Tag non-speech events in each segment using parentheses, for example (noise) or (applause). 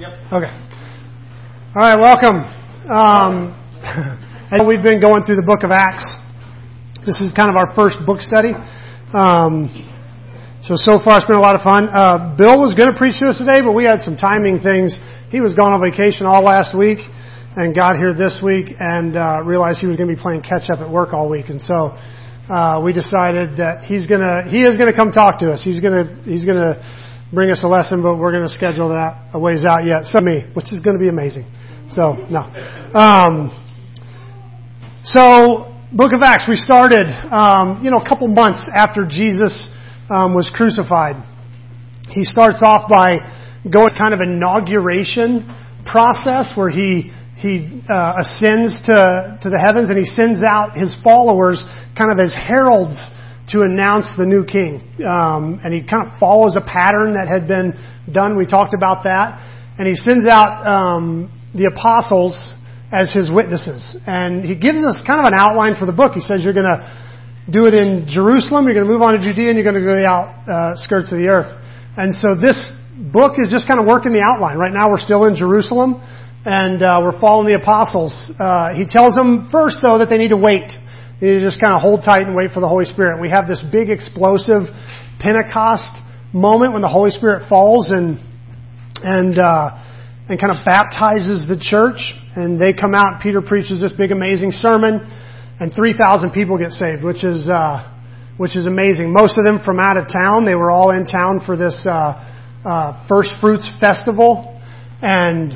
Yep. Okay. All right, welcome. Um, (laughs) we've been going through the book of Acts. This is kind of our first book study. Um, so, so far it's been a lot of fun. Uh, Bill was going to preach to us today, but we had some timing things. He was gone on vacation all last week and got here this week and uh, realized he was going to be playing catch up at work all week. And so uh, we decided that he's going to, he is going to come talk to us. He's going to, he's going to bring us a lesson, but we're going to schedule that a ways out yet. So me, which is going to be amazing. So no. Um, so Book of Acts, we started, um, you know, a couple months after Jesus um, was crucified. He starts off by going kind of inauguration process where he he uh, ascends to to the heavens and he sends out his followers kind of as heralds to announce the new king. Um, and he kind of follows a pattern that had been done. We talked about that. And he sends out um, the apostles as his witnesses. And he gives us kind of an outline for the book. He says you're going to do it in Jerusalem, you're going to move on to Judea, and you're going to go to the outskirts uh, of the earth. And so this book is just kind of working the outline. Right now we're still in Jerusalem, and uh, we're following the apostles. Uh, he tells them first, though, that they need to wait. You just kind of hold tight and wait for the Holy Spirit. We have this big explosive Pentecost moment when the Holy Spirit falls and and uh, and kind of baptizes the church. And they come out. Peter preaches this big, amazing sermon, and three thousand people get saved, which is uh, which is amazing. Most of them from out of town. They were all in town for this uh, uh, first fruits festival, and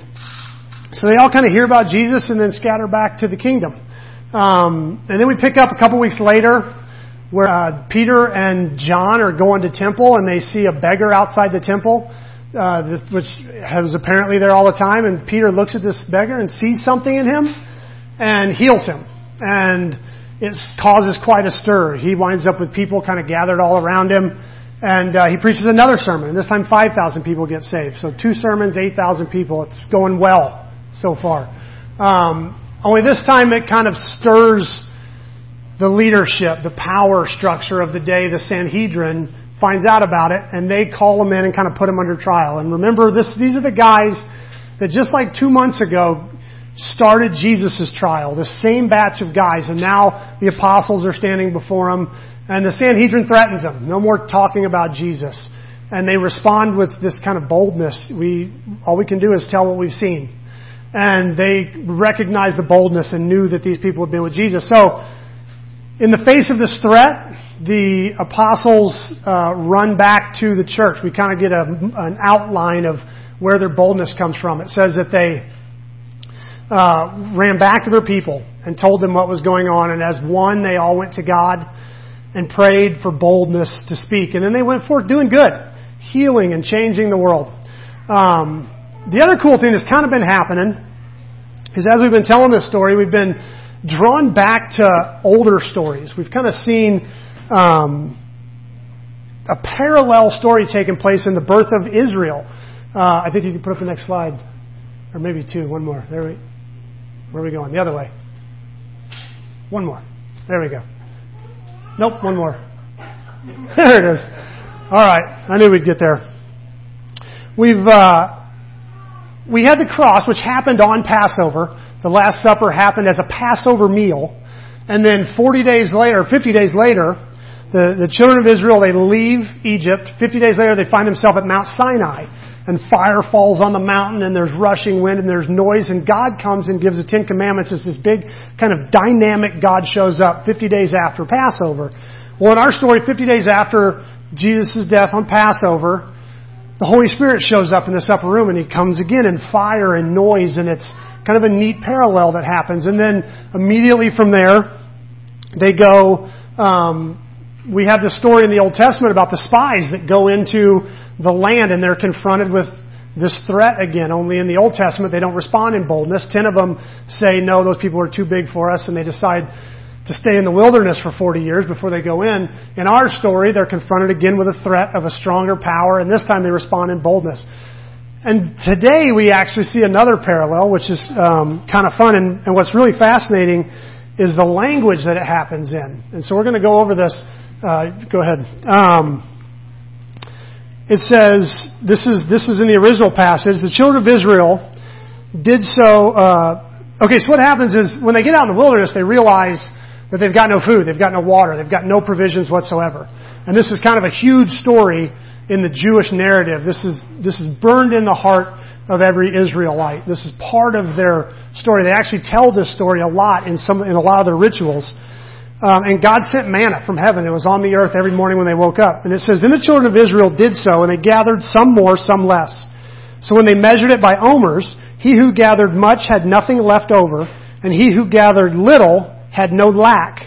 so they all kind of hear about Jesus and then scatter back to the kingdom. Um, and then we pick up a couple weeks later where uh, Peter and John are going to temple and they see a beggar outside the temple, uh, which was apparently there all the time. And Peter looks at this beggar and sees something in him and heals him. And it causes quite a stir. He winds up with people kind of gathered all around him. And uh, he preaches another sermon. And this time 5,000 people get saved. So two sermons, 8,000 people. It's going well so far. Um, only this time it kind of stirs the leadership, the power structure of the day. The Sanhedrin finds out about it and they call them in and kind of put them under trial. And remember, this, these are the guys that just like two months ago started Jesus' trial. The same batch of guys. And now the apostles are standing before them and the Sanhedrin threatens them. No more talking about Jesus. And they respond with this kind of boldness. We, all we can do is tell what we've seen and they recognized the boldness and knew that these people had been with Jesus. So, in the face of this threat, the apostles uh, run back to the church. We kind of get a, an outline of where their boldness comes from. It says that they uh, ran back to their people and told them what was going on, and as one, they all went to God and prayed for boldness to speak. And then they went forth doing good, healing and changing the world. Um, the other cool thing that's kind of been happening is as we've been telling this story, we've been drawn back to older stories. We've kind of seen um, a parallel story taking place in the birth of Israel. Uh, I think you can put up the next slide, or maybe two. One more. There we. Where are we going? The other way. One more. There we go. Nope. One more. (laughs) There it is. All right. I knew we'd get there. We've. Uh, we had the cross, which happened on Passover. The Last Supper happened as a Passover meal. And then 40 days later, 50 days later, the, the children of Israel, they leave Egypt. 50 days later, they find themselves at Mount Sinai. And fire falls on the mountain, and there's rushing wind, and there's noise, and God comes and gives the Ten Commandments. It's this big, kind of dynamic God shows up 50 days after Passover. Well, in our story, 50 days after Jesus' death on Passover, the Holy Spirit shows up in this upper room and he comes again in fire and noise and it's kind of a neat parallel that happens. And then immediately from there, they go, um, we have the story in the Old Testament about the spies that go into the land and they're confronted with this threat again. Only in the Old Testament they don't respond in boldness. Ten of them say, no, those people are too big for us and they decide to stay in the wilderness for 40 years before they go in. In our story, they're confronted again with a threat of a stronger power, and this time they respond in boldness. And today we actually see another parallel, which is um, kind of fun. And, and, what's really fascinating is the language that it happens in. And so we're going to go over this. Uh, go ahead. Um, it says, this is, this is in the original passage, the children of Israel did so, uh, okay, so what happens is when they get out in the wilderness, they realize that they've got no food, they've got no water, they've got no provisions whatsoever. And this is kind of a huge story in the Jewish narrative. This is, this is burned in the heart of every Israelite. This is part of their story. They actually tell this story a lot in some, in a lot of their rituals. Um, and God sent manna from heaven. It was on the earth every morning when they woke up. And it says, Then the children of Israel did so, and they gathered some more, some less. So when they measured it by omers, he who gathered much had nothing left over, and he who gathered little had no lack.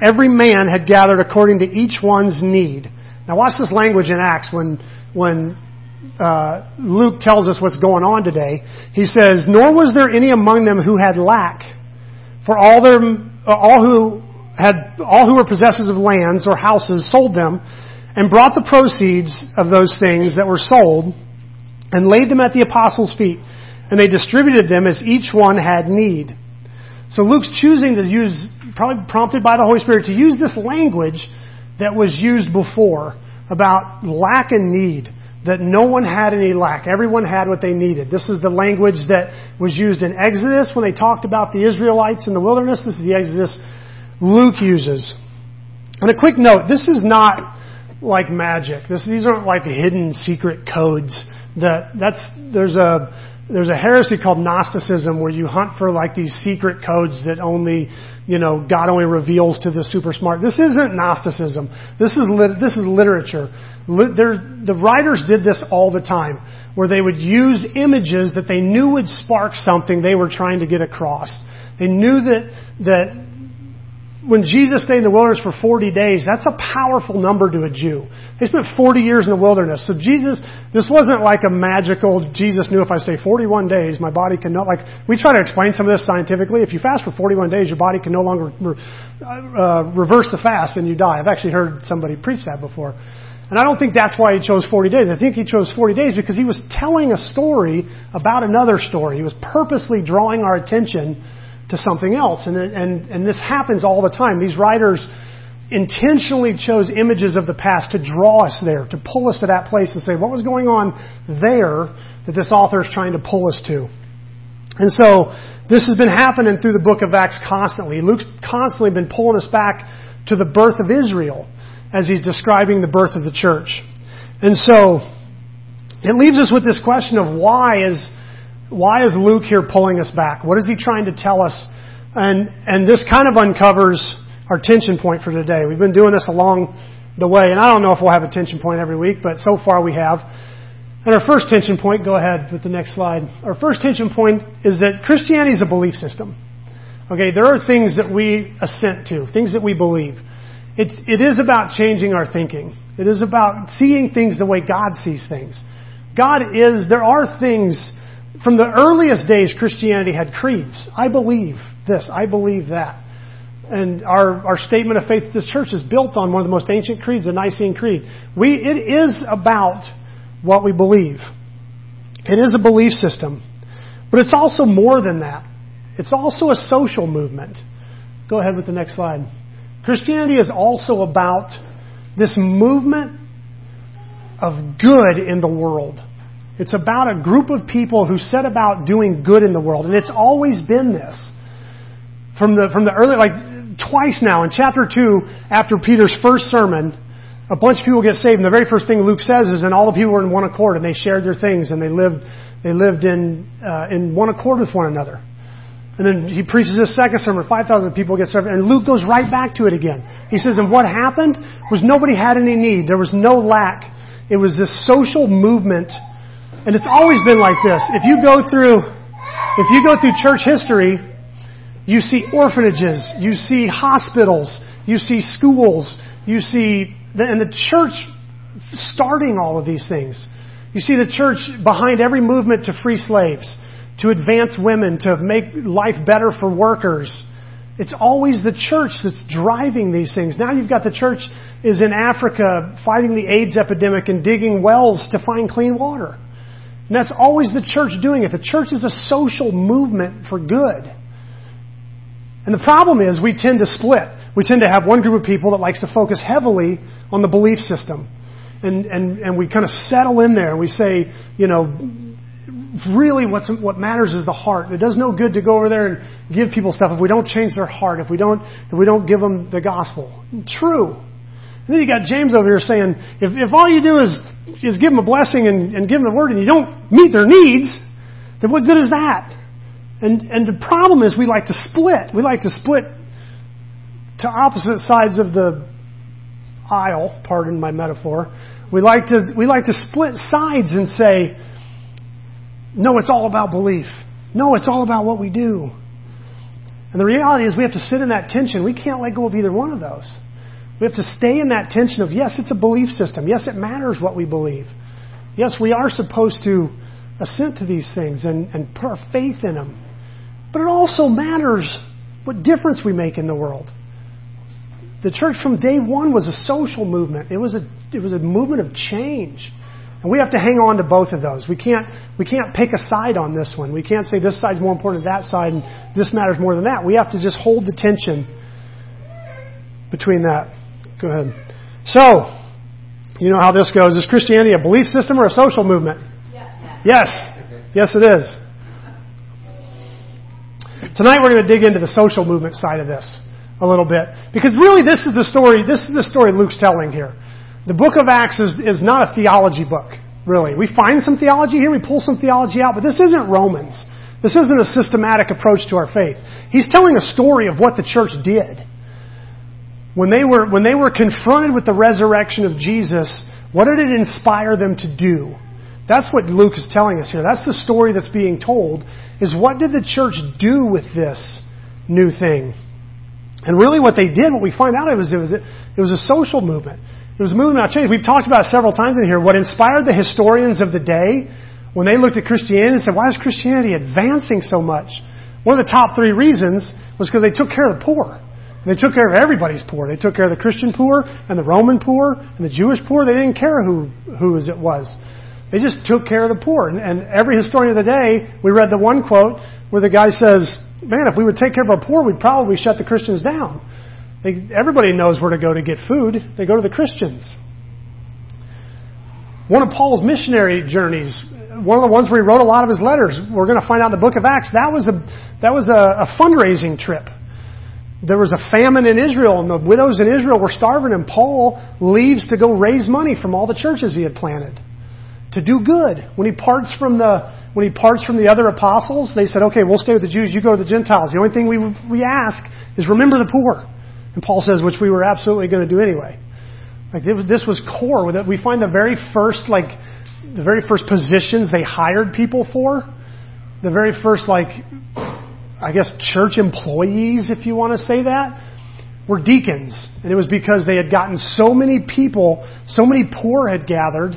Every man had gathered according to each one's need. Now watch this language in Acts when, when uh, Luke tells us what's going on today. He says, Nor was there any among them who had lack, for all, their, all who had all who were possessors of lands or houses sold them and brought the proceeds of those things that were sold and laid them at the apostles' feet, and they distributed them as each one had need. So Luke's choosing to use, probably prompted by the Holy Spirit, to use this language that was used before about lack and need. That no one had any lack. Everyone had what they needed. This is the language that was used in Exodus when they talked about the Israelites in the wilderness. This is the Exodus Luke uses. And a quick note, this is not like magic. This, these aren't like hidden secret codes. That, that's, there's a, there's a heresy called Gnosticism where you hunt for like these secret codes that only, you know, God only reveals to the super smart. This isn't Gnosticism. This is lit, this is literature. the writers did this all the time, where they would use images that they knew would spark something they were trying to get across. They knew that that when Jesus stayed in the wilderness for 40 days, that's a powerful number to a Jew. They spent 40 years in the wilderness. So Jesus, this wasn't like a magical, Jesus knew if I stay 41 days, my body can no, like, we try to explain some of this scientifically. If you fast for 41 days, your body can no longer uh, reverse the fast and you die. I've actually heard somebody preach that before. And I don't think that's why he chose 40 days. I think he chose 40 days because he was telling a story about another story. He was purposely drawing our attention to something else. And, and, and this happens all the time. These writers intentionally chose images of the past to draw us there, to pull us to that place and say, what was going on there that this author is trying to pull us to? And so, this has been happening through the book of Acts constantly. Luke's constantly been pulling us back to the birth of Israel as he's describing the birth of the church. And so, it leaves us with this question of why is why is Luke here pulling us back? What is he trying to tell us? And, and this kind of uncovers our tension point for today. We've been doing this along the way, and I don't know if we'll have a tension point every week, but so far we have. And our first tension point, go ahead with the next slide. Our first tension point is that Christianity is a belief system. Okay, there are things that we assent to, things that we believe. It's, it is about changing our thinking. It is about seeing things the way God sees things. God is, there are things from the earliest days, Christianity had creeds. I believe this. I believe that. And our, our statement of faith at this church is built on one of the most ancient creeds, the Nicene Creed. We, it is about what we believe. It is a belief system. But it's also more than that. It's also a social movement. Go ahead with the next slide. Christianity is also about this movement of good in the world. It's about a group of people who set about doing good in the world. And it's always been this. From the, from the early, like twice now in chapter 2, after Peter's first sermon, a bunch of people get saved. And the very first thing Luke says is, and all the people were in one accord and they shared their things and they lived, they lived in, uh, in one accord with one another. And then he preaches this second sermon, 5,000 people get saved, and Luke goes right back to it again. He says, and what happened was nobody had any need. There was no lack. It was this social movement and it's always been like this. If you go through, if you go through church history, you see orphanages, you see hospitals, you see schools, you see, the, and the church starting all of these things. You see the church behind every movement to free slaves, to advance women, to make life better for workers. It's always the church that's driving these things. Now you've got the church is in Africa fighting the AIDS epidemic and digging wells to find clean water. And that's always the church doing it. The church is a social movement for good. And the problem is we tend to split. We tend to have one group of people that likes to focus heavily on the belief system. and, and, and we kind of settle in there and we say, you know, really what's, what matters is the heart. It does no good to go over there and give people stuff if we don't change their heart, if we don't, if we don't give them the gospel. True. And then you got James over here saying, if, if all you do is, is give them a blessing and, and give them the word and you don't meet their needs, then what good is that? And, and the problem is we like to split. We like to split to opposite sides of the aisle, pardon my metaphor. We like to, we like to split sides and say, no, it's all about belief. No, it's all about what we do. And the reality is we have to sit in that tension. We can't let go of either one of those. We have to stay in that tension of, yes, it's a belief system. Yes, it matters what we believe. Yes, we are supposed to assent to these things and, and put our faith in them. But it also matters what difference we make in the world. The church from day one was a social movement. It was a, it was a movement of change. And we have to hang on to both of those. We can't, we can't pick a side on this one. We can't say this side's more important than that side and this matters more than that. We have to just hold the tension between that. Go ahead. So, you know how this goes. Is Christianity a belief system or a social movement? Yes. Yes, yes it is. Tonight we're going to dig into the social movement side of this a little bit. Because really this is the story, this is the story Luke's telling here. The book of Acts is, is not a theology book, really. We find some theology here, we pull some theology out, but this isn't Romans. This isn't a systematic approach to our faith. He's telling a story of what the church did. When they were, when they were confronted with the resurrection of Jesus, what did it inspire them to do? That's what Luke is telling us here. That's the story that's being told, is what did the church do with this new thing? And really what they did, what we find out, it was, it was, it was a social movement. It was a movement of change. We've talked about it several times in here. What inspired the historians of the day when they looked at Christianity and said, why is Christianity advancing so much? One of the top three reasons was because they took care of the poor. They took care of everybody's poor. They took care of the Christian poor and the Roman poor and the Jewish poor. They didn't care who, who it was. They just took care of the poor. And, and every historian of the day, we read the one quote where the guy says, man, if we would take care of our poor, we'd probably shut the Christians down. They, everybody knows where to go to get food. They go to the Christians. One of Paul's missionary journeys, one of the ones where he wrote a lot of his letters, we're going to find out in the book of Acts, that was a, that was a, a fundraising trip. There was a famine in Israel, and the widows in Israel were starving, and Paul leaves to go raise money from all the churches he had planted to do good. When he parts from the when he parts from the other apostles, they said, "Okay, we'll stay with the Jews. You go to the Gentiles. The only thing we we ask is remember the poor." And Paul says, which we were absolutely going to do anyway. Like this was core. We find the very first like the very first positions they hired people for, the very first like I guess church employees, if you want to say that, were deacons, and it was because they had gotten so many people, so many poor had gathered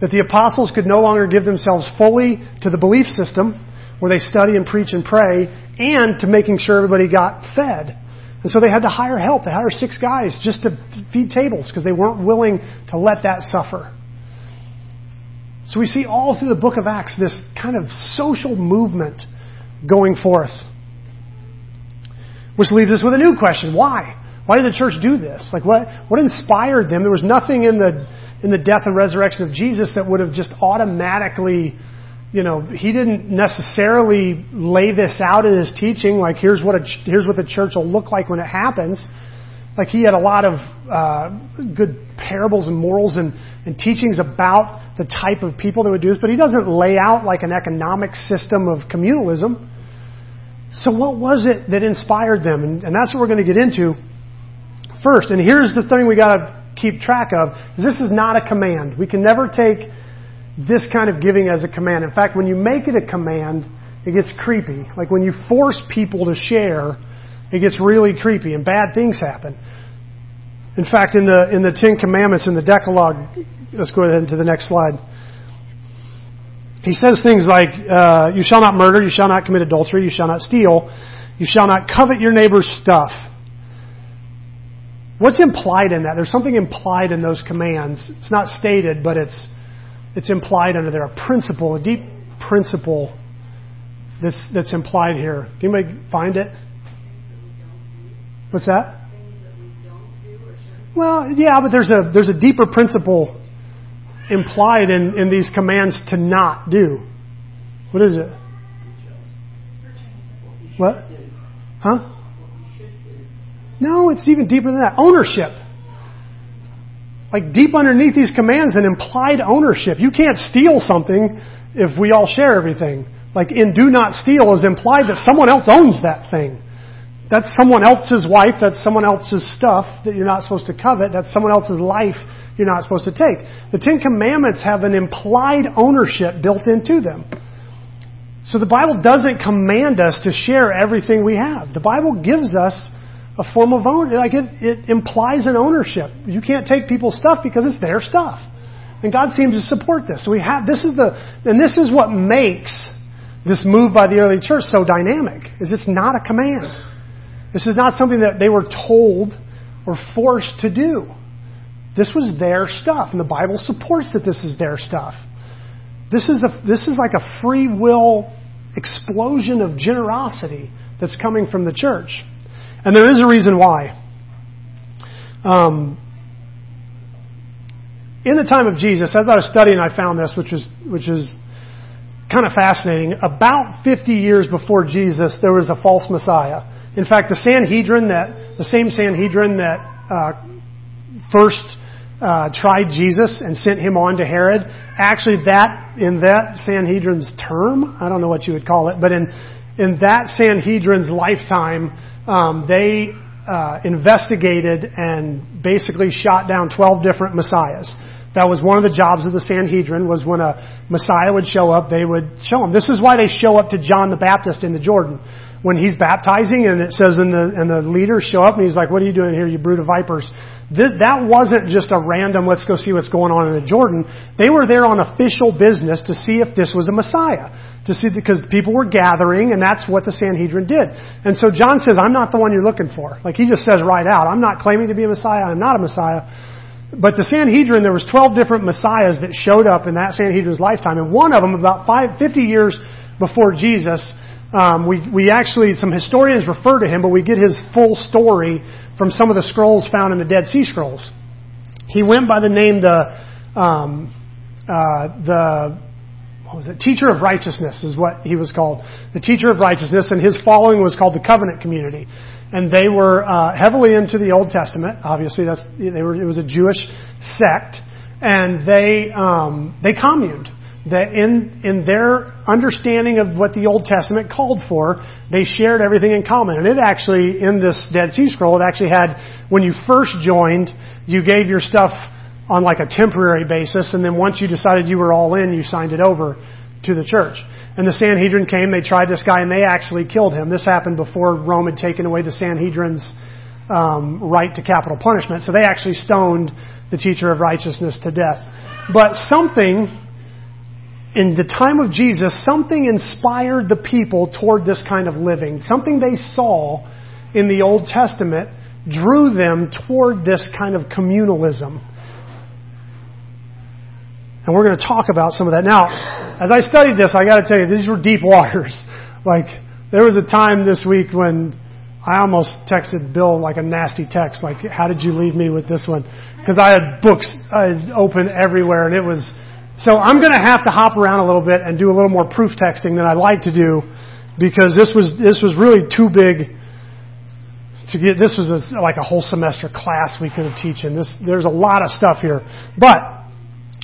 that the apostles could no longer give themselves fully to the belief system where they study and preach and pray and to making sure everybody got fed. And so they had to hire help. They hired six guys just to feed tables because they weren't willing to let that suffer. So we see all through the book of Acts this kind of social movement going forth. Which leaves us with a new question. Why? Why did the church do this? Like what, what inspired them? There was nothing in the in the death and resurrection of Jesus that would have just automatically, you know, he didn't necessarily lay this out in his teaching, like here's what a, here's what the church will look like when it happens. Like he had a lot of uh, good parables and morals and, and teachings about the type of people that would do this, but he doesn't lay out like an economic system of communalism. So what was it that inspired them? And, and that's what we're going to get into first. And here's the thing we got to keep track of this is not a command. We can never take this kind of giving as a command. In fact, when you make it a command, it gets creepy. Like when you force people to share, it gets really creepy and bad things happen. In fact, in the in the Ten Commandments in the Decalogue, let's go ahead to the next slide. He says things like, uh, "You shall not murder, you shall not commit adultery, you shall not steal, you shall not covet your neighbor's stuff." What's implied in that? There's something implied in those commands. It's not stated, but it's, it's implied under there. A principle, a deep principle that's, that's implied here. Can anybody find it? What's that? Well, yeah, but there's a, there's a deeper principle implied in, in these commands to not do? What is it? What? Huh? No, it's even deeper than that. Ownership. Like deep underneath these commands, an implied ownership. You can't steal something if we all share everything. Like in do not steal is implied that someone else owns that thing. That's someone else's wife, that's someone else's stuff that you're not supposed to covet, that's someone else's life you're not supposed to take. The Ten Commandments have an implied ownership built into them. So the Bible doesn't command us to share everything we have. The Bible gives us a form of ownership. Like it, it implies an ownership. You can't take people's stuff because it's their stuff. And God seems to support this. So we have, this is the, and this is what makes this move by the early church so dynamic, is it's not a command. This is not something that they were told or forced to do. This was their stuff, and the Bible supports that this is their stuff. This is, a, this is like a free will explosion of generosity that's coming from the church. And there is a reason why. Um, in the time of Jesus, as I was studying, I found this, which is, which is kind of fascinating. About 50 years before Jesus, there was a false Messiah. In fact, the Sanhedrin that, the same Sanhedrin that uh, first uh, tried Jesus and sent him on to Herod, actually that, in that Sanhedrin's term, I don't know what you would call it, but in, in that Sanhedrin's lifetime, um, they uh, investigated and basically shot down 12 different messiahs. That was one of the jobs of the Sanhedrin was when a Messiah would show up, they would show him. This is why they show up to John the Baptist in the Jordan. When he's baptizing and it says and the, and the leaders show up and he's like, what are you doing here, you brood of vipers? That wasn't just a random, let's go see what's going on in the Jordan. They were there on official business to see if this was a Messiah. To see, because people were gathering and that's what the Sanhedrin did. And so John says, I'm not the one you're looking for. Like he just says right out, I'm not claiming to be a Messiah, I'm not a Messiah. But the Sanhedrin, there was 12 different messiahs that showed up in that Sanhedrin's lifetime, and one of them, about five, 50 years before Jesus, um, we, we actually, some historians refer to him, but we get his full story from some of the scrolls found in the Dead Sea Scrolls. He went by the name the, um, uh, the, what was it? Teacher of Righteousness is what he was called. The Teacher of Righteousness, and his following was called the Covenant Community and they were uh, heavily into the Old Testament. Obviously, that's they were. It was a Jewish sect, and they um, they communed. That in in their understanding of what the Old Testament called for, they shared everything in common. And it actually in this Dead Sea Scroll, it actually had when you first joined, you gave your stuff on like a temporary basis, and then once you decided you were all in, you signed it over to the church. And the Sanhedrin came, they tried this guy, and they actually killed him. This happened before Rome had taken away the Sanhedrin's um, right to capital punishment. So they actually stoned the teacher of righteousness to death. But something, in the time of Jesus, something inspired the people toward this kind of living. Something they saw in the Old Testament drew them toward this kind of communalism. And we're going to talk about some of that. Now, as I studied this, I got to tell you, these were deep waters. (laughs) Like, there was a time this week when I almost texted Bill like a nasty text, like, how did you leave me with this one? Because I had books uh, open everywhere and it was, so I'm going to have to hop around a little bit and do a little more proof texting than I like to do because this was, this was really too big to get, this was a, like a whole semester class we could have teaching. This, there's a lot of stuff here. But,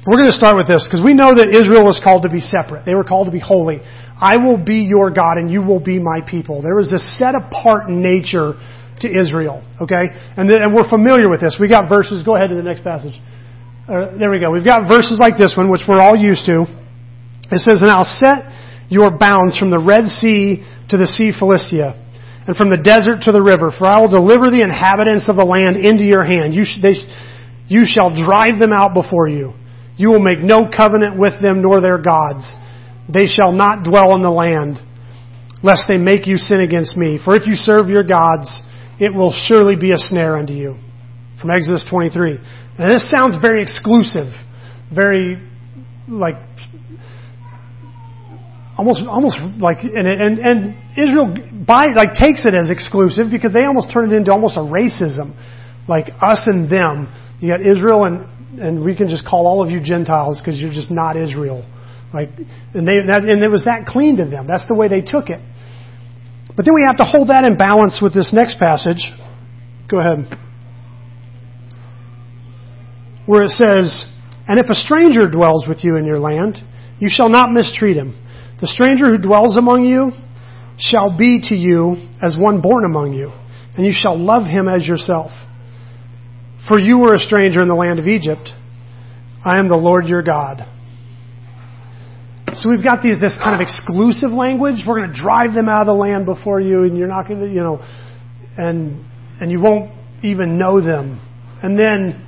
we're going to start with this because we know that Israel was called to be separate. They were called to be holy. I will be your God and you will be my people. There was this set apart nature to Israel. Okay? And, then, and we're familiar with this. We got verses. Go ahead to the next passage. Uh, there we go. We've got verses like this one, which we're all used to. It says, And I'll set your bounds from the Red Sea to the Sea Philistia, and from the desert to the river, for I will deliver the inhabitants of the land into your hand. You, sh- they, you shall drive them out before you. You will make no covenant with them nor their gods. They shall not dwell in the land, lest they make you sin against me. For if you serve your gods, it will surely be a snare unto you. From Exodus 23. And this sounds very exclusive, very like almost almost like and and, and Israel by like takes it as exclusive because they almost turn it into almost a racism, like us and them. You got Israel and and we can just call all of you Gentiles because you're just not Israel. Like, and they, that, and it was that clean to them. That's the way they took it. But then we have to hold that in balance with this next passage. Go ahead. Where it says, And if a stranger dwells with you in your land, you shall not mistreat him. The stranger who dwells among you shall be to you as one born among you, and you shall love him as yourself. For you were a stranger in the land of Egypt. I am the Lord your God. So we've got these, this kind of exclusive language. We're going to drive them out of the land before you, and you're not going to, you know, and and you won't even know them. And then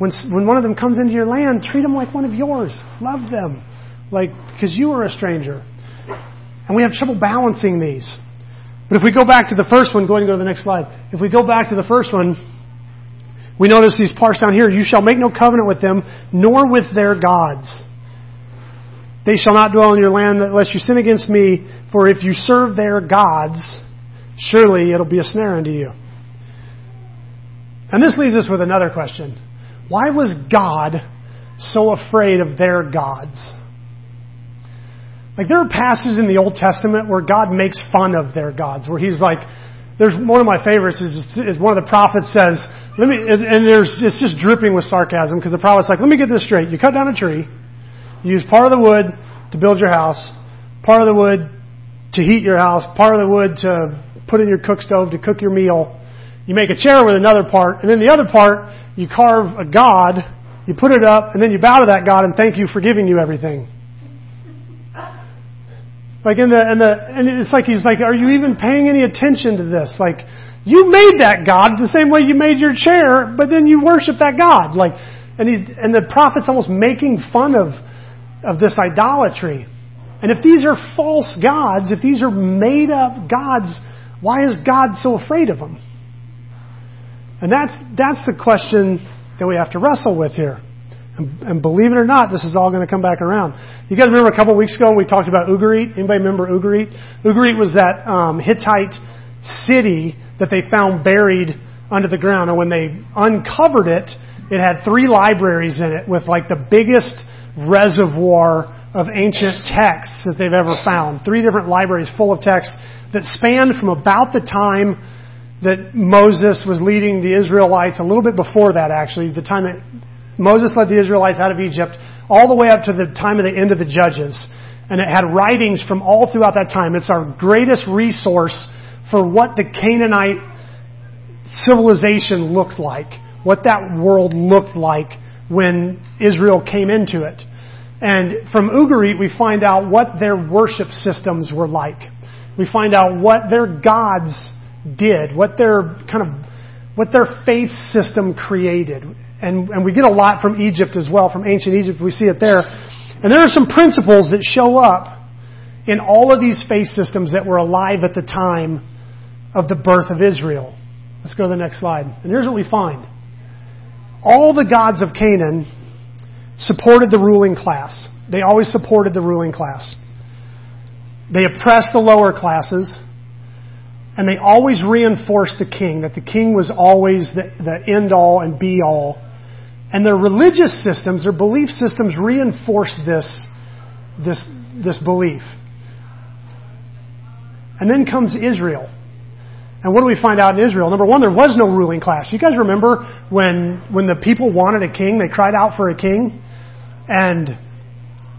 when when one of them comes into your land, treat them like one of yours. Love them, like because you are a stranger. And we have trouble balancing these. But if we go back to the first one, go ahead and go to the next slide. If we go back to the first one, we notice these parts down here. You shall make no covenant with them, nor with their gods. They shall not dwell in your land unless you sin against me, for if you serve their gods, surely it'll be a snare unto you. And this leaves us with another question. Why was God so afraid of their gods? Like there are passages in the Old Testament where God makes fun of their gods, where He's like, there's one of my favorites is, is one of the prophets says, let me, and there's, it's just dripping with sarcasm because the prophet's like, let me get this straight. You cut down a tree, you use part of the wood to build your house, part of the wood to heat your house, part of the wood to put in your cook stove to cook your meal. You make a chair with another part, and then the other part, you carve a god, you put it up, and then you bow to that god and thank you for giving you everything. Like in the, in the, and it's like he's like, are you even paying any attention to this? Like, you made that God the same way you made your chair, but then you worship that God. Like, and he, and the prophet's almost making fun of, of this idolatry. And if these are false gods, if these are made up gods, why is God so afraid of them? And that's, that's the question that we have to wrestle with here. And, and believe it or not, this is all going to come back around. You guys remember a couple weeks ago when we talked about Ugarit? Anybody remember Ugarit? Ugarit was that um, Hittite city that they found buried under the ground. And when they uncovered it, it had three libraries in it with like the biggest reservoir of ancient texts that they've ever found. Three different libraries full of texts that spanned from about the time that Moses was leading the Israelites, a little bit before that actually, the time that Moses led the Israelites out of Egypt, all the way up to the time of the end of the Judges. And it had writings from all throughout that time. It's our greatest resource for what the Canaanite civilization looked like, what that world looked like when Israel came into it. And from Ugarit, we find out what their worship systems were like. We find out what their gods did, what their kind of, what their faith system created. And, and we get a lot from Egypt as well, from ancient Egypt. We see it there. And there are some principles that show up in all of these faith systems that were alive at the time of the birth of Israel. Let's go to the next slide. And here's what we find. All the gods of Canaan supported the ruling class. They always supported the ruling class. They oppressed the lower classes, and they always reinforced the king, that the king was always the, the end all and be all. And their religious systems, their belief systems reinforced this, this, this belief. And then comes Israel. And what do we find out in Israel? Number one, there was no ruling class. You guys remember when, when the people wanted a king, they cried out for a king? And,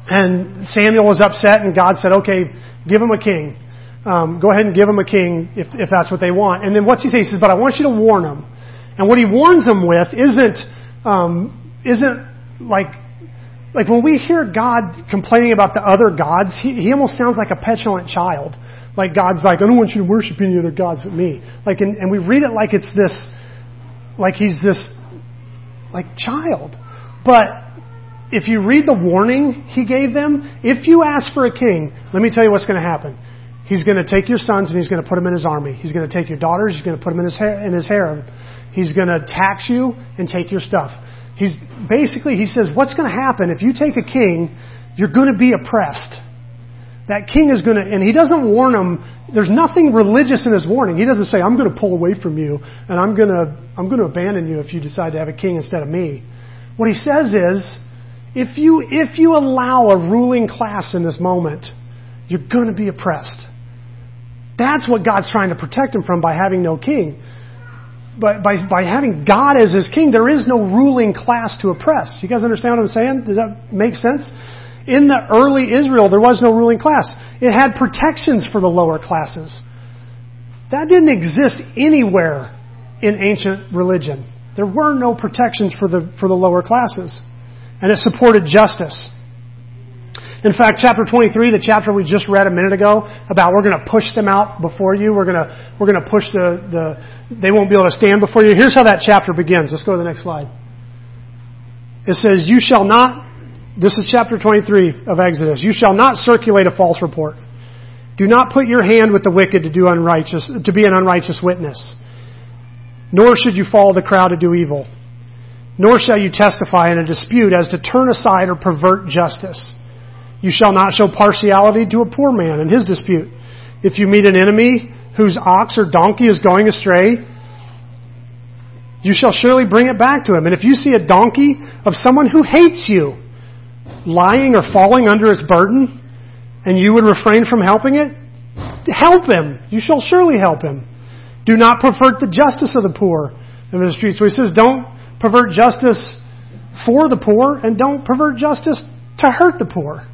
and Samuel was upset and God said, okay, give him a king. Um, go ahead and give them a king if, if that's what they want. And then what's he say? He says, but I want you to warn them. And what he warns them with isn't, um, isn't like, like when we hear God complaining about the other gods, he, he almost sounds like a petulant child. Like God's like, I don't want you to worship any other gods but me. Like, and, and we read it like it's this, like he's this, like child. But if you read the warning he gave them, if you ask for a king, let me tell you what's going to happen. He's going to take your sons and he's going to put them in his army. He's going to take your daughters. He's going to put them in his in his harem. He's going to tax you and take your stuff. He's basically he says what's going to happen if you take a king, you're going to be oppressed. That king is going to, and he doesn't warn them. There's nothing religious in his warning. He doesn't say, "I'm going to pull away from you and I'm going to I'm going to abandon you if you decide to have a king instead of me." What he says is, if you, if you allow a ruling class in this moment, you're going to be oppressed. That's what God's trying to protect him from by having no king. But by, by having God as his king, there is no ruling class to oppress. You guys understand what I'm saying? Does that make sense? In the early Israel, there was no ruling class. It had protections for the lower classes. That didn't exist anywhere in ancient religion. There were no protections for the, for the lower classes. And it supported justice. In fact, chapter 23, the chapter we just read a minute ago about we're going to push them out before you, we're going to, we're going to push the, the, they won't be able to stand before you. Here's how that chapter begins. Let's go to the next slide. It says, You shall not, this is chapter 23 of Exodus, you shall not circulate a false report. Do not put your hand with the wicked to do unrighteous, to be an unrighteous witness. Nor should you follow the crowd to do evil. Nor shall you testify in a dispute as to turn aside or pervert justice. You shall not show partiality to a poor man in his dispute. If you meet an enemy whose ox or donkey is going astray, you shall surely bring it back to him. And if you see a donkey of someone who hates you lying or falling under its burden, and you would refrain from helping it, help him. You shall surely help him. Do not pervert the justice of the poor in the street. So he says, don't pervert justice for the poor, and don't pervert justice to hurt the poor.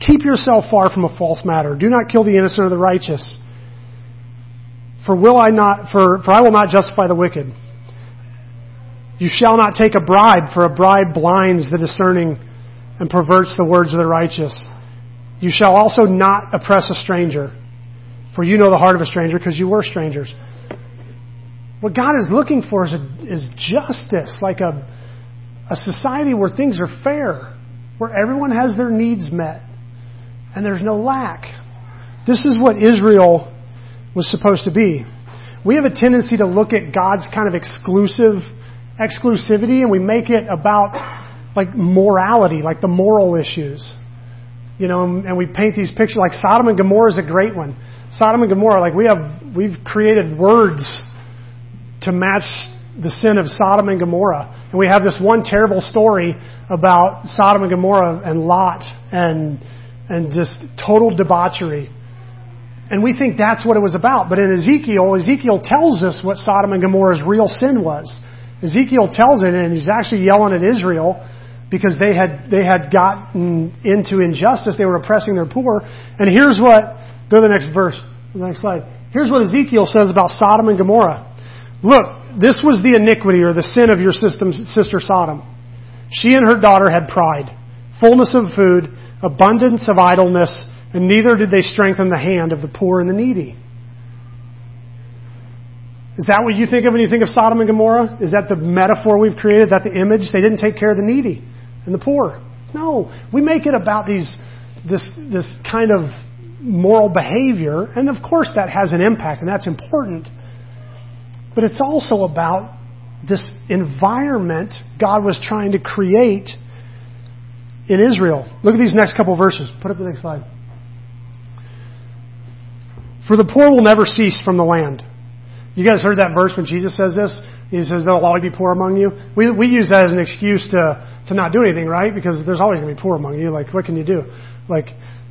Keep yourself far from a false matter. Do not kill the innocent or the righteous. For will I not for, for I will not justify the wicked. You shall not take a bribe, for a bribe blinds the discerning and perverts the words of the righteous. You shall also not oppress a stranger, for you know the heart of a stranger because you were strangers. What God is looking for is, a, is justice, like a, a society where things are fair, where everyone has their needs met, and there's no lack. This is what Israel was supposed to be. We have a tendency to look at God's kind of exclusive exclusivity and we make it about like morality, like the moral issues. You know, and we paint these pictures like Sodom and Gomorrah is a great one. Sodom and Gomorrah, like we have, we've created words to match the sin of Sodom and Gomorrah. And we have this one terrible story about Sodom and Gomorrah and Lot and, and just total debauchery. And we think that's what it was about. But in Ezekiel, Ezekiel tells us what Sodom and Gomorrah's real sin was. Ezekiel tells it, and he's actually yelling at Israel because they had, they had gotten into injustice. They were oppressing their poor. And here's what, go to the next verse, the next slide. Here's what Ezekiel says about Sodom and Gomorrah. Look, this was the iniquity or the sin of your sister Sodom. She and her daughter had pride, fullness of food, abundance of idleness, and neither did they strengthen the hand of the poor and the needy. Is that what you think of when you think of Sodom and Gomorrah? Is that the metaphor we've created? Is that the image? They didn't take care of the needy and the poor. No, we make it about these this this kind of moral behavior, and of course that has an impact, and that's important. But it's also about this environment God was trying to create in Israel. Look at these next couple verses. Put up the next slide. For the poor will never cease from the land. You guys heard that verse when Jesus says this? He says there'll always be poor among you. We, we use that as an excuse to, to not do anything, right? Because there's always going to be poor among you. Like, what can you do? Like,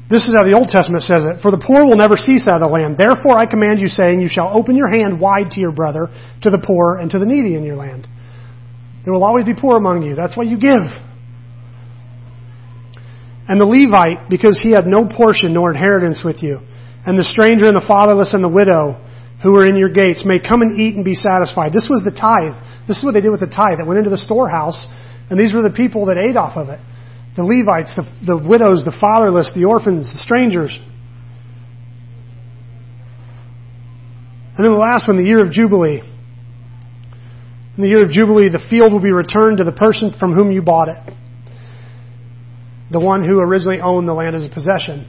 this is how the Old Testament says it. For the poor will never cease out of the land. Therefore I command you, saying, You shall open your hand wide to your brother, to the poor, and to the needy in your land. There will always be poor among you. That's why you give. And the Levite, because he had no portion nor inheritance with you, and the stranger and the fatherless and the widow who are in your gates may come and eat and be satisfied. This was the tithe. This is what they did with the tithe. It went into the storehouse, and these were the people that ate off of it. The Levites, the, the widows, the fatherless, the orphans, the strangers. And then the last one, the year of Jubilee. In the year of Jubilee, the field will be returned to the person from whom you bought it. The one who originally owned the land as a possession.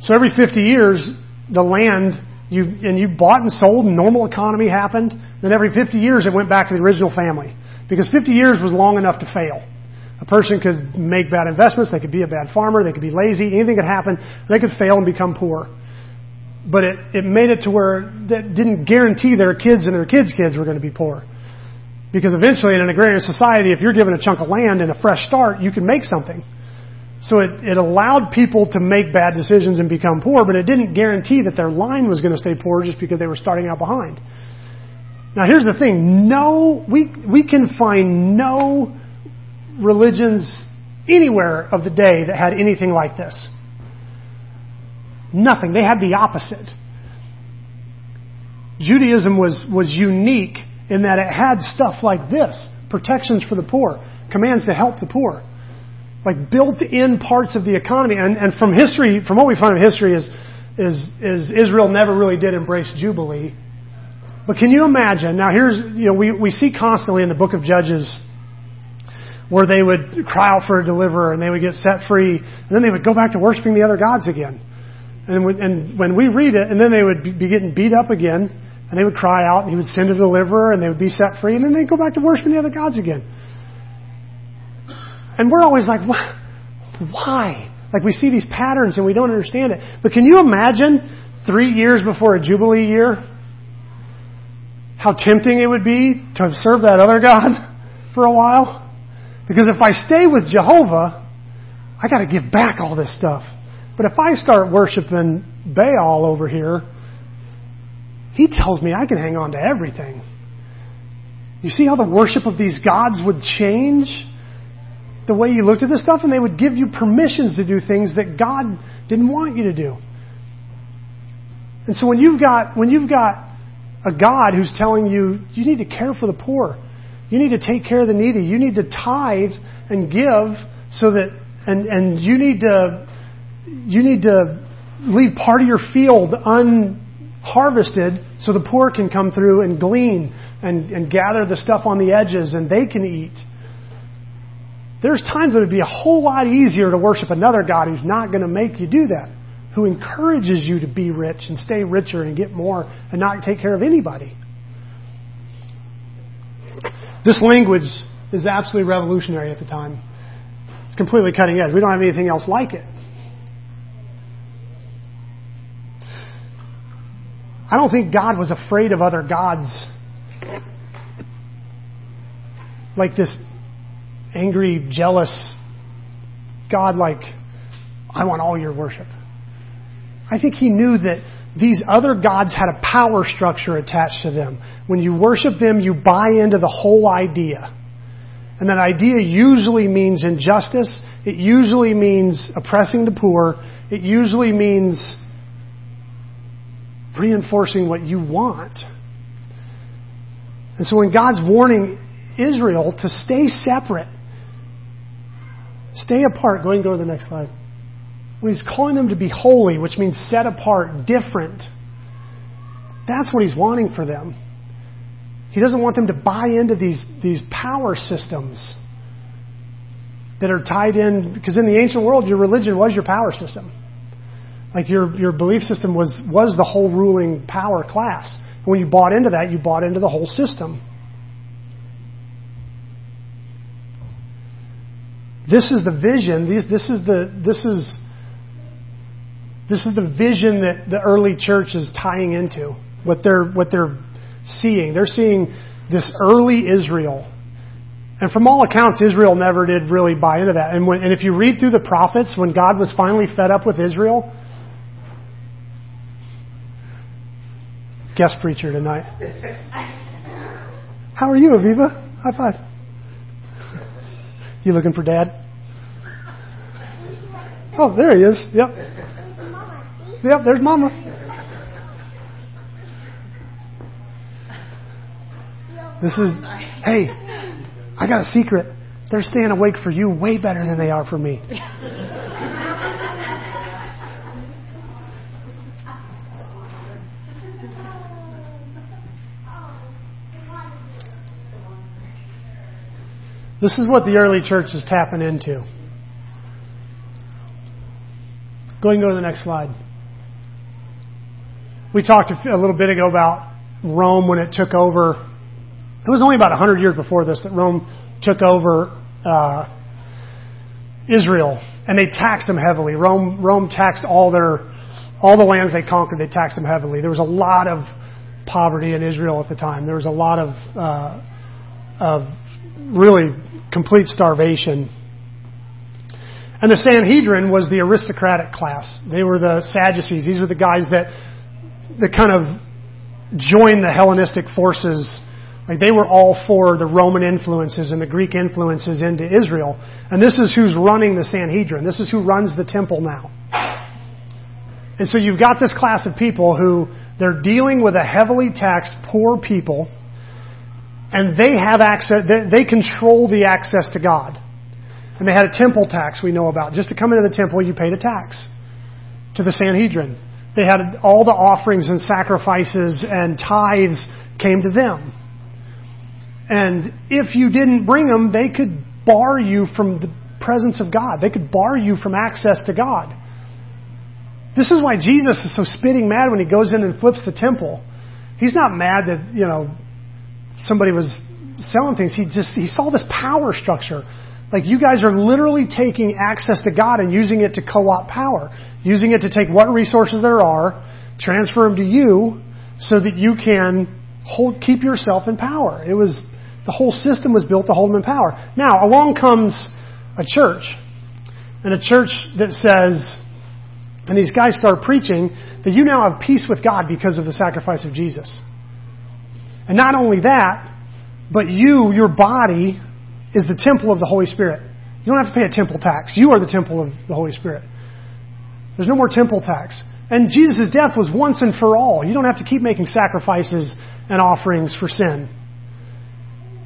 So every 50 years, the land, you, and you bought and sold, and normal economy happened. Then every 50 years, it went back to the original family. Because 50 years was long enough to fail. A person could make bad investments, they could be a bad farmer, they could be lazy, anything could happen, they could fail and become poor. But it, it made it to where that didn't guarantee their kids and their kids' kids were going to be poor. Because eventually in an agrarian society, if you're given a chunk of land and a fresh start, you can make something. So it, it allowed people to make bad decisions and become poor, but it didn't guarantee that their line was going to stay poor just because they were starting out behind. Now here's the thing. No, we, we can find no religions anywhere of the day that had anything like this. Nothing. They had the opposite. Judaism was, was unique in that it had stuff like this protections for the poor, commands to help the poor, like built in parts of the economy. And, and from history, from what we find in history, is, is, is Israel never really did embrace Jubilee. But can you imagine? Now, here's, you know, we, we see constantly in the book of Judges where they would cry out for a deliverer and they would get set free, and then they would go back to worshiping the other gods again. And when, and when we read it, and then they would be getting beat up again, and they would cry out, and he would send a deliverer, and they would be set free, and then they'd go back to worshiping the other gods again. And we're always like, why? Like we see these patterns and we don't understand it. But can you imagine three years before a Jubilee year? How tempting it would be to serve that other God (laughs) for a while? Because if I stay with Jehovah, I gotta give back all this stuff. But if I start worshiping Baal over here, he tells me I can hang on to everything. You see how the worship of these gods would change the way you looked at this stuff, and they would give you permissions to do things that God didn't want you to do. And so when you've got when you've got a God who's telling you you need to care for the poor, you need to take care of the needy, you need to tithe and give so that and and you need to you need to leave part of your field unharvested so the poor can come through and glean and, and gather the stuff on the edges and they can eat. There's times that it would be a whole lot easier to worship another God who's not going to make you do that, who encourages you to be rich and stay richer and get more and not take care of anybody. This language is absolutely revolutionary at the time. It's completely cutting edge. We don't have anything else like it. I don't think God was afraid of other gods like this angry, jealous God, like, I want all your worship. I think he knew that these other gods had a power structure attached to them. When you worship them, you buy into the whole idea. And that idea usually means injustice. It usually means oppressing the poor. It usually means reinforcing what you want. And so when God's warning Israel to stay separate, stay apart, go ahead and go to the next slide. He's calling them to be holy, which means set apart, different, that's what he's wanting for them. He doesn't want them to buy into these, these power systems that are tied in, because in the ancient world, your religion was your power system. Like your, your belief system was, was the whole ruling power class. And when you bought into that, you bought into the whole system. This is the vision. This, this is the this is this is the vision that the early church is tying into what they're what they're seeing. They're seeing this early Israel. And from all accounts, Israel never did really buy into that. And, when, and if you read through the prophets, when God was finally fed up with Israel, guest preacher tonight. (laughs) How are you, Aviva? High five. You looking for dad? Oh, there he is. Yep. Yep, there's mama. This is, hey, I got a secret. They're staying awake for you way better than they are for me. This is what the early church is tapping into. Go ahead and go to the next slide. We talked a little bit ago about Rome when it took over. It was only about 100 years before this that Rome took over uh, Israel, and they taxed them heavily. Rome, Rome taxed all their, all the lands they conquered. They taxed them heavily. There was a lot of poverty in Israel at the time. There was a lot of uh, of really complete starvation. And the Sanhedrin was the aristocratic class. They were the Sadducees. These were the guys that, that kind of joined the Hellenistic forces. Like they were all for the Roman influences and the Greek influences into Israel. And this is who's running the Sanhedrin. This is who runs the temple now. And so you've got this class of people who they're dealing with a heavily taxed poor people and they have access, they control the access to God. And they had a temple tax we know about. Just to come into the temple, you paid a tax to the Sanhedrin. They had all the offerings and sacrifices and tithes came to them. And if you didn't bring them, they could bar you from the presence of God. They could bar you from access to God. This is why Jesus is so spitting mad when he goes in and flips the temple. He's not mad that, you know, somebody was selling things. He just he saw this power structure. Like you guys are literally taking access to God and using it to co-opt power, using it to take what resources there are, transfer them to you, so that you can hold keep yourself in power. It was the whole system was built to hold them in power. Now along comes a church, and a church that says, and these guys start preaching that you now have peace with God because of the sacrifice of Jesus. And not only that, but you, your body, is the temple of the Holy Spirit. You don't have to pay a temple tax. You are the temple of the Holy Spirit. There's no more temple tax. And Jesus' death was once and for all. You don't have to keep making sacrifices and offerings for sin.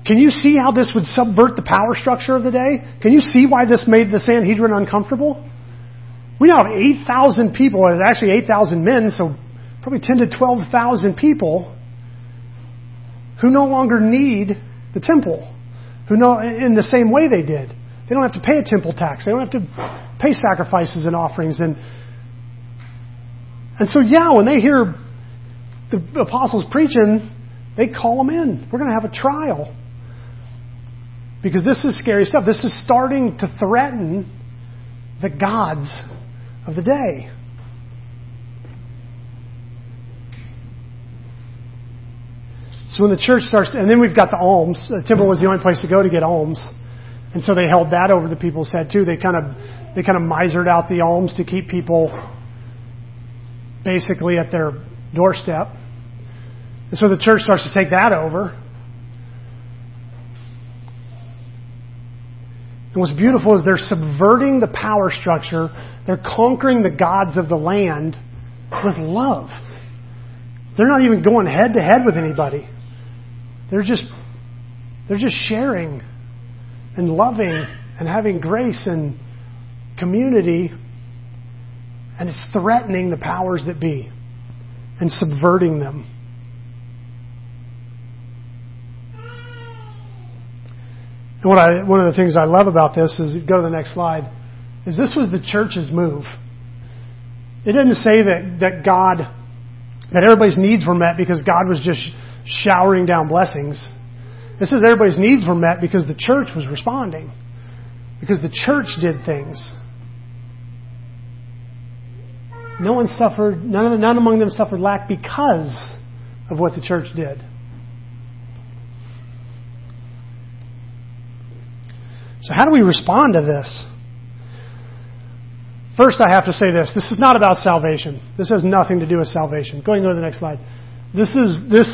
Can you see how this would subvert the power structure of the day? Can you see why this made the Sanhedrin uncomfortable? We now have 8,000 people, actually 8,000 men, so probably 10 to 12,000 people who no longer need the temple, who know in the same way they did. They don't have to pay a temple tax. They don't have to pay sacrifices and offerings. And, and so, yeah, when they hear the apostles preaching, they call them in. We're going to have a trial. Because this is scary stuff. This is starting to threaten the gods of the day. So when the church starts, and then we've got the alms. The temple was the only place to go to get alms, and so they held that over the people's head too. They kind of they kind of misered out the alms to keep people basically at their doorstep. And so the church starts to take that over. And what's beautiful is they're subverting the power structure. They're conquering the gods of the land with love. They're not even going head to head with anybody. They're just, they're just sharing and loving and having grace and community. And it's threatening the powers that be and subverting them. And what I, one of the things I love about this is, go to the next slide, is this was the church's move. It didn't say that, that God, that everybody's needs were met because God was just showering down blessings. This says everybody's needs were met because the church was responding, because the church did things. No one suffered, none, of, none among them suffered lack because of what the church did. So, how do we respond to this? First, I have to say this. This is not about salvation. This has nothing to do with salvation. Go ahead and go to the next slide. This is, this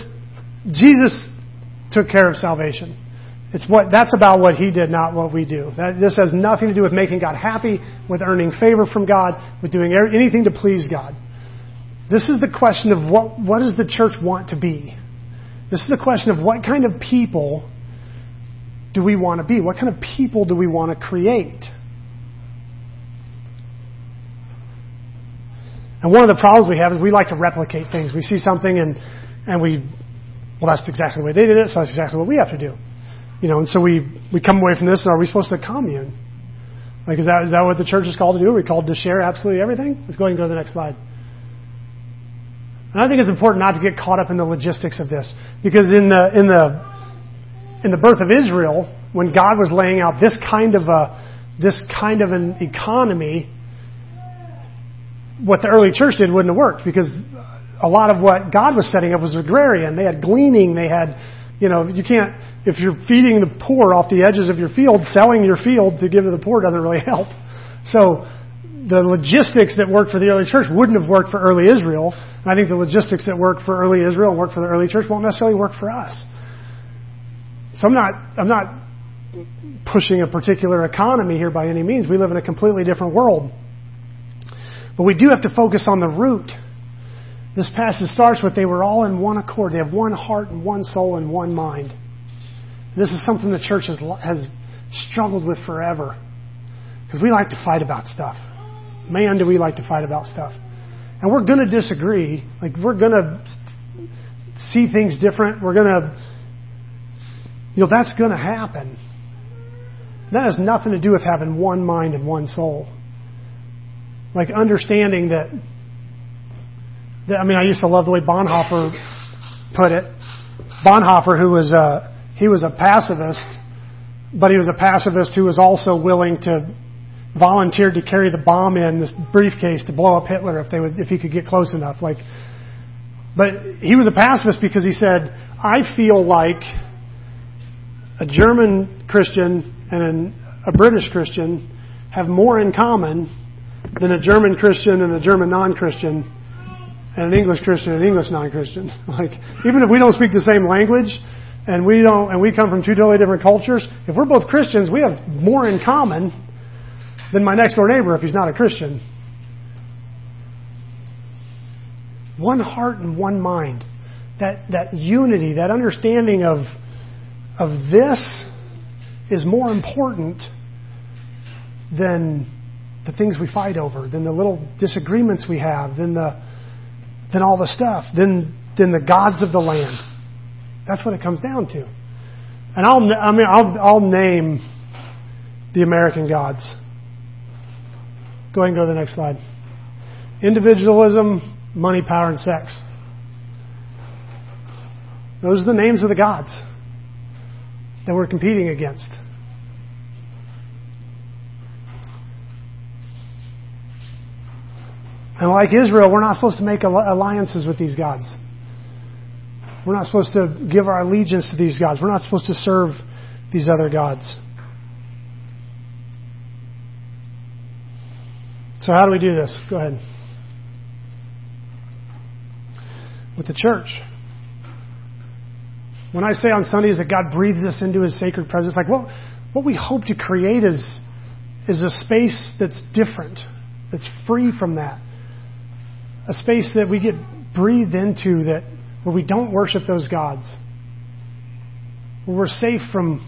Jesus took care of salvation. It's what, that's about what he did, not what we do. That, this has nothing to do with making God happy, with earning favor from God, with doing er, anything to please God. This is the question of what, what does the church want to be? This is the question of what kind of people do we want to be? What kind of people do we want to create? And one of the problems we have is we like to replicate things. We see something and, and we well, that's exactly the way they did it, so that's exactly what we have to do. You know, and so we, we come away from this, and are we supposed to commune? Like, is that, is that what the church is called to do? Are we called to share absolutely everything? Let's go ahead and go to the next slide. And I think it's important not to get caught up in the logistics of this. Because in the, in the, in the birth of Israel, when God was laying out this kind of a, this kind of an economy, what the early church did wouldn't have worked because a lot of what God was setting up was agrarian. They had gleaning, they had You know, you can't, if you're feeding the poor off the edges of your field, selling your field to give to the poor doesn't really (laughs) help. So the logistics that worked for the early church wouldn't have worked for early Israel. And I think the logistics that worked for early Israel and worked for the early church won't necessarily work for us. So I'm not, I'm not pushing a particular economy here by any means. We live in a completely different world. But we do have to focus on the root. This passage starts with they were all in one accord. They have one heart and one soul and one mind. This is something the church has, has struggled with forever. Because we like to fight about stuff. Man, do we like to fight about stuff. And we're going to disagree. Like, we're going to see things different. We're going to, you know, that's going to happen. That has nothing to do with having one mind and one soul. Like understanding that, that I mean, I used to love the way Bonhoeffer put it. Bonhoeffer, who was a, he was a pacifist, but he was a pacifist who was also willing to volunteer to carry the bomb in this briefcase to blow up Hitler if they would, if he could get close enough. Like, but he was a pacifist because he said, I feel like a German Christian and an, a British Christian have more in common than a German Christian and a German non-Christian and an English Christian and an English non-Christian. (laughs) Like, even if we don't speak the same language and we don't, and we come from two totally different cultures, if we're both Christians, we have more in common than my next door neighbor if he's not a Christian. One heart and one mind. That, that unity, that understanding of, of this is more important than the things we fight over, than the little disagreements we have, than the than all the stuff, than than the gods of the land. That's what it comes down to. And I'll I mean I'll I'll name the American gods. Go ahead and go to the next slide. Individualism, money, power, and sex. Those are the names of the gods that we're competing against. And like Israel, we're not supposed to make alliances with these gods. We're not supposed to give our allegiance to these gods. We're not supposed to serve these other gods. So, how do we do this? Go ahead. With the church. When I say on Sundays that God breathes us into His sacred presence, like what, what we hope to create is, is a space that's different, that's free from that. A space that we get breathed into that where we don't worship those gods. Where we're safe from,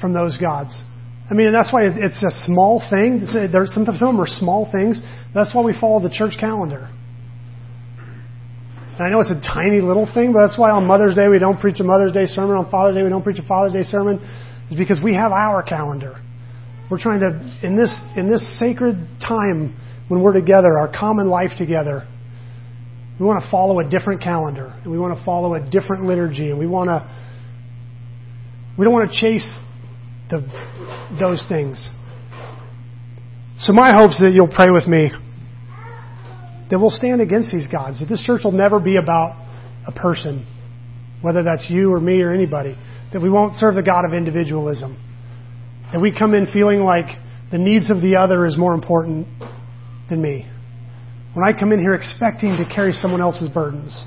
from those gods. I mean, and that's why it's a small thing. There's, sometimes some of them are small things. That's why we follow the church calendar. And I know it's a tiny little thing, but that's why on Mother's Day we don't preach a Mother's Day sermon. On Father's Day we don't preach a Father's Day sermon. It's because we have our calendar. We're trying to, in this, in this sacred time when we're together, our common life together, we want to follow a different calendar. And we want to follow a different liturgy. And we want to, we don't want to chase the, those things. So my hope is that you'll pray with me that we'll stand against these gods. That this church will never be about a person, whether that's you or me or anybody. That we won't serve the God of individualism. That we come in feeling like the needs of the other is more important than me. When I come in here expecting to carry someone else's burdens.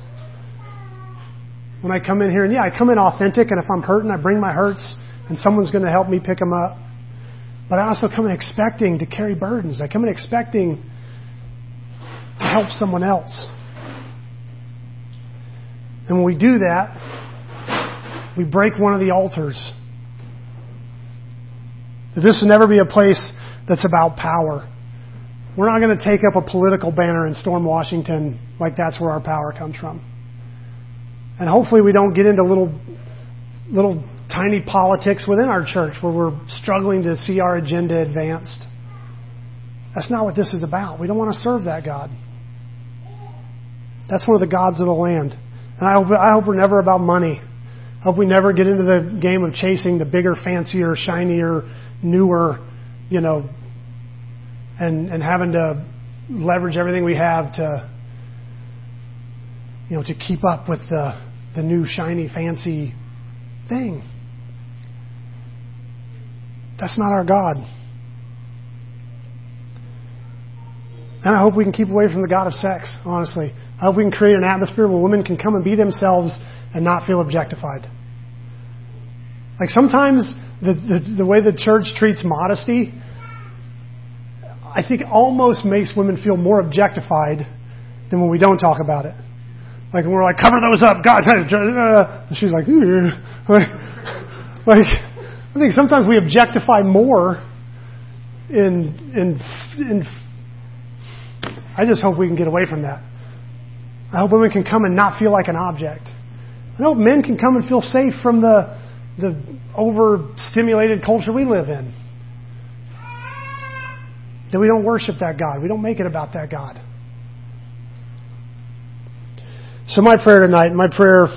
When I come in here, and yeah, I come in authentic, and if I'm hurting, I bring my hurts, and someone's going to help me pick them up. But I also come in expecting to carry burdens. I come in expecting to help someone else. And when we do that, we break one of the altars. This will never be a place that's about power. We're not going to take up a political banner and storm Washington like that's where our power comes from. And hopefully we don't get into little, little tiny politics within our church where we're struggling to see our agenda advanced. That's not what this is about. We don't want to serve that God. That's one of the gods of the land. And I hope, I hope we're never about money. I hope we never get into the game of chasing the bigger, fancier, shinier, newer, you know, and, and having to leverage everything we have to, you know, to keep up with the, the new shiny fancy thing. That's not our God. And I hope we can keep away from the God of sex, honestly. I hope we can create an atmosphere where women can come and be themselves and not feel objectified. Like sometimes the, the, the way the church treats modesty, I think almost makes women feel more objectified than when we don't talk about it. Like we're like, cover those up, God, (laughs) and she's like, (laughs) like, like, I think sometimes we objectify more in, in, in, I just hope we can get away from that. I hope women can come and not feel like an object. I hope men can come and feel safe from the, the overstimulated culture we live in. We don't worship that God. We don't make it about that God. So, my prayer tonight, my prayer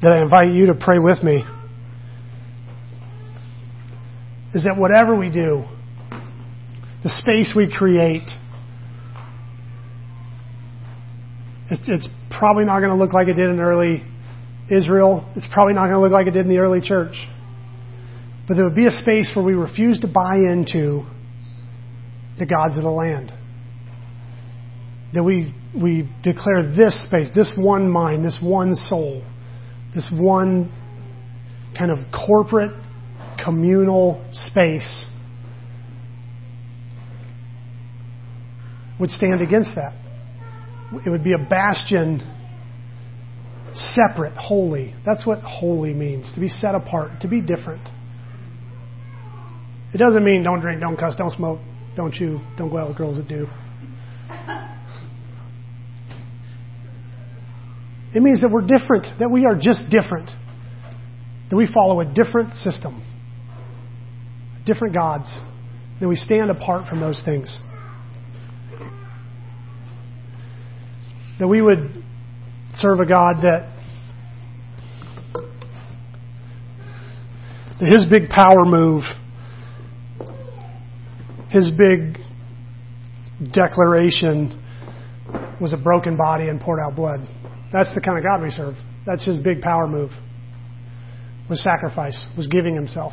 that I invite you to pray with me, is that whatever we do, the space we create, it's, probably not going to look like it did in early Israel. It's probably not going to look like it did in the early church. But there would be a space where we refuse to buy into the gods of the land. That we, we declare this space, this one mind, this one soul, this one kind of corporate, communal space would stand against that. It would be a bastion separate, holy. That's what holy means to be set apart, to be different. It doesn't mean don't drink, don't cuss, don't smoke, don't chew, don't go out with girls that do. It means that we're different, that we are just different, that we follow a different system, different gods, that we stand apart from those things. That we would serve a God that his big power move, his big declaration was a broken body and poured out blood. That's the kind of God we serve. That's his big power move. Was sacrifice, was giving himself.